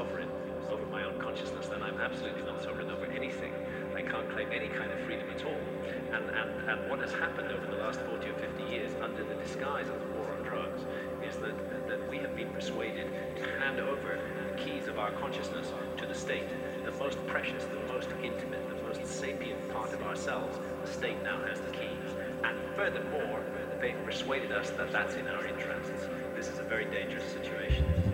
sovereign over my own consciousness, then I'm absolutely not sovereign over anything. I can't claim any kind of freedom at all. And, and, and what has happened over the last 40 or 50 years under the disguise of the war on drugs is that, that we have been persuaded to hand over the keys of our consciousness to the state, the most precious, the most intimate, the most sapient part of ourselves. The state now has the keys. And furthermore, they've persuaded us that that's in our interests. This is a very dangerous situation.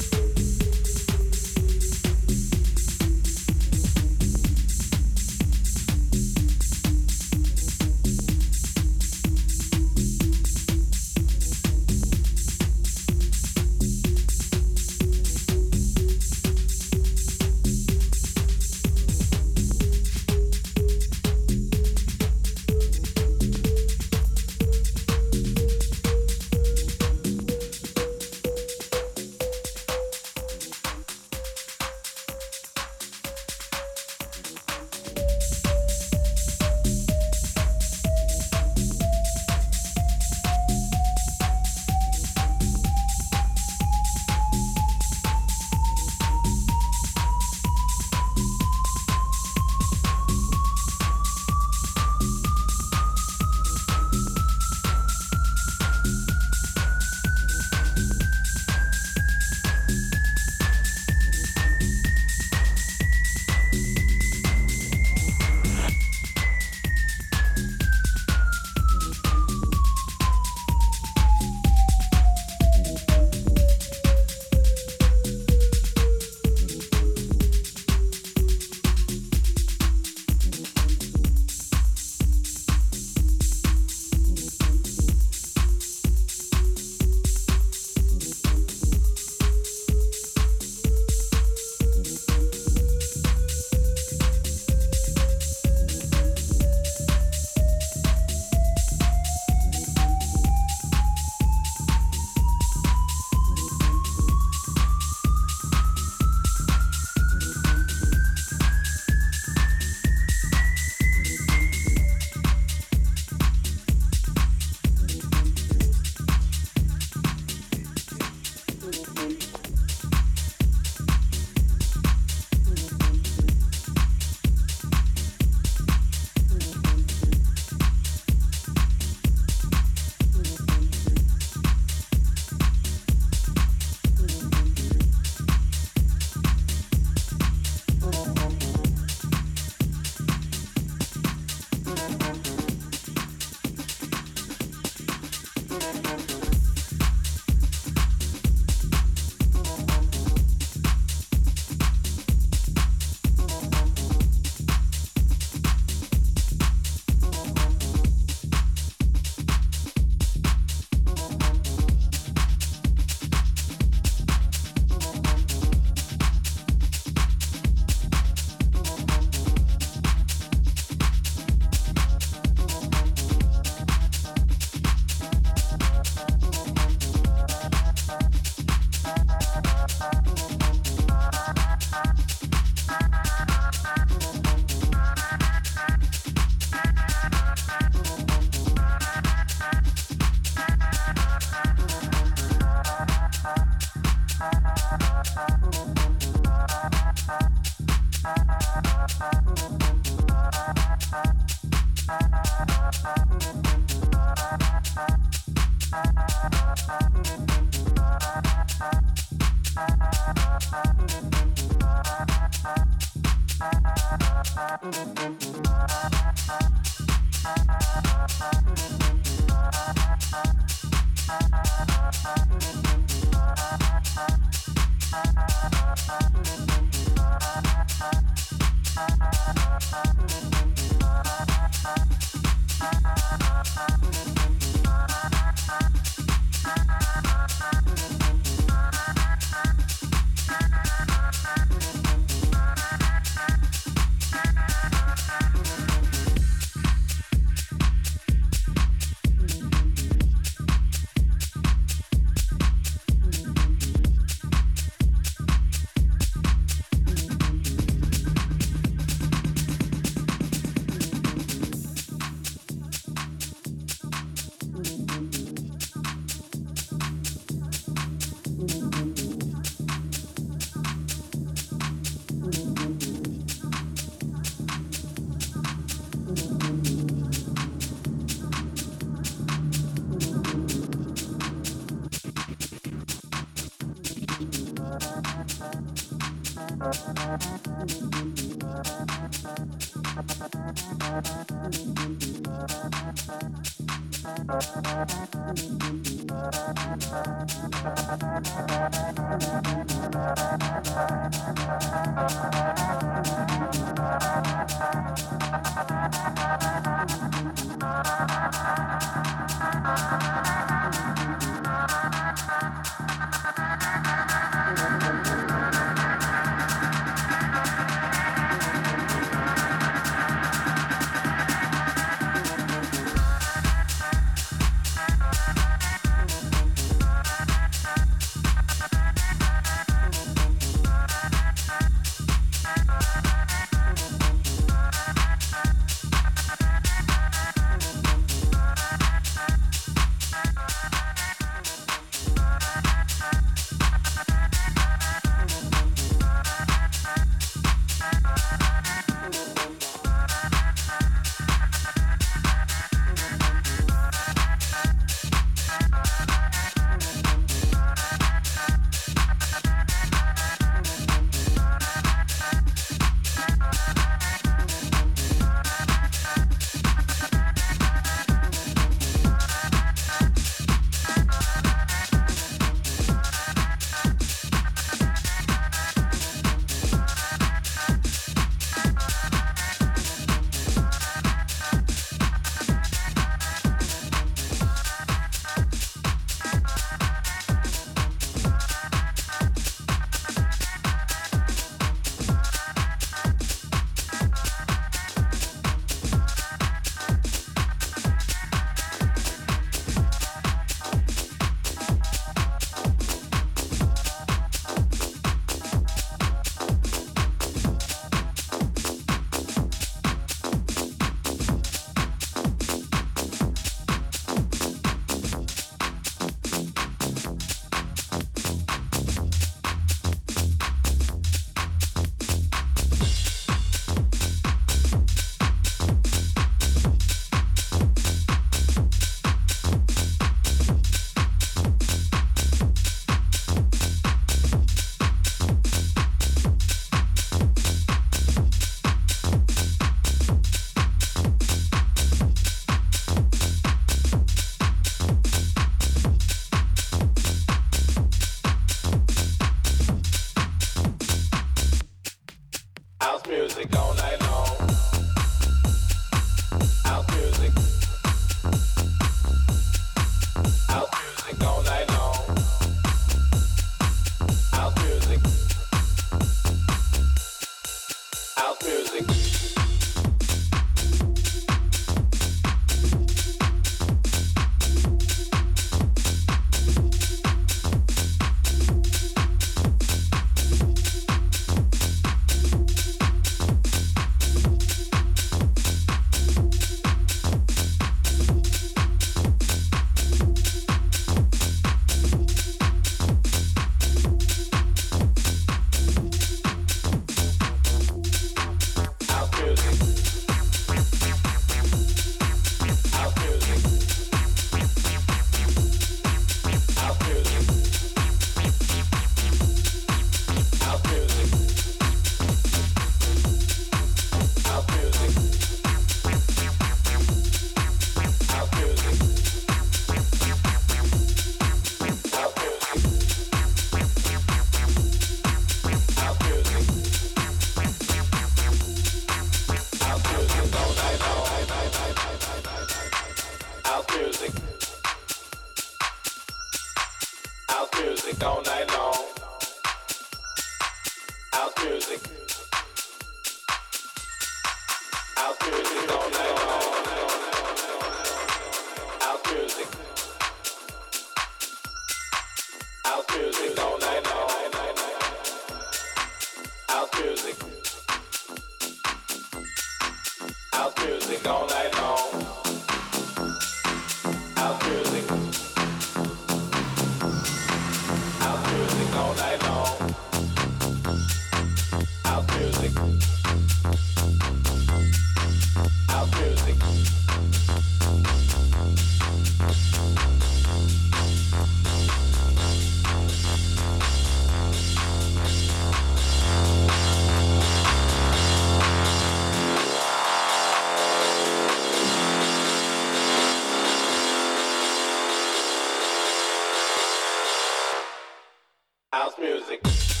house music.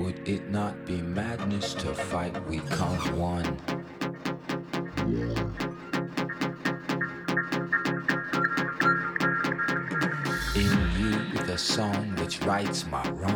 Would it not be madness to fight? We count one. In you, the song which rights my wrongs.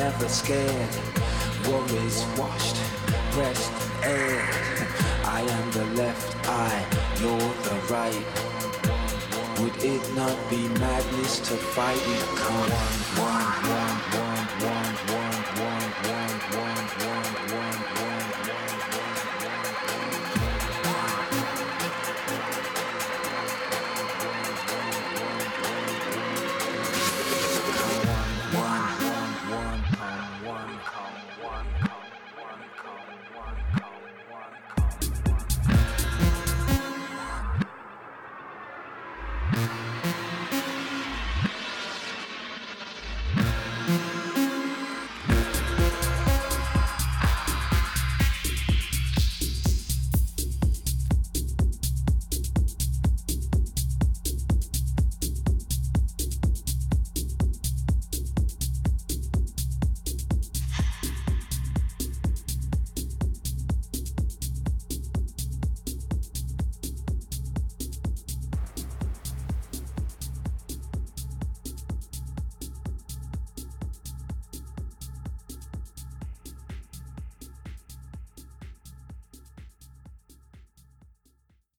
Never, scared. Worries washed, breast aired. I am the left eye, you're the right. Would it not be madness to fight? One, one, one,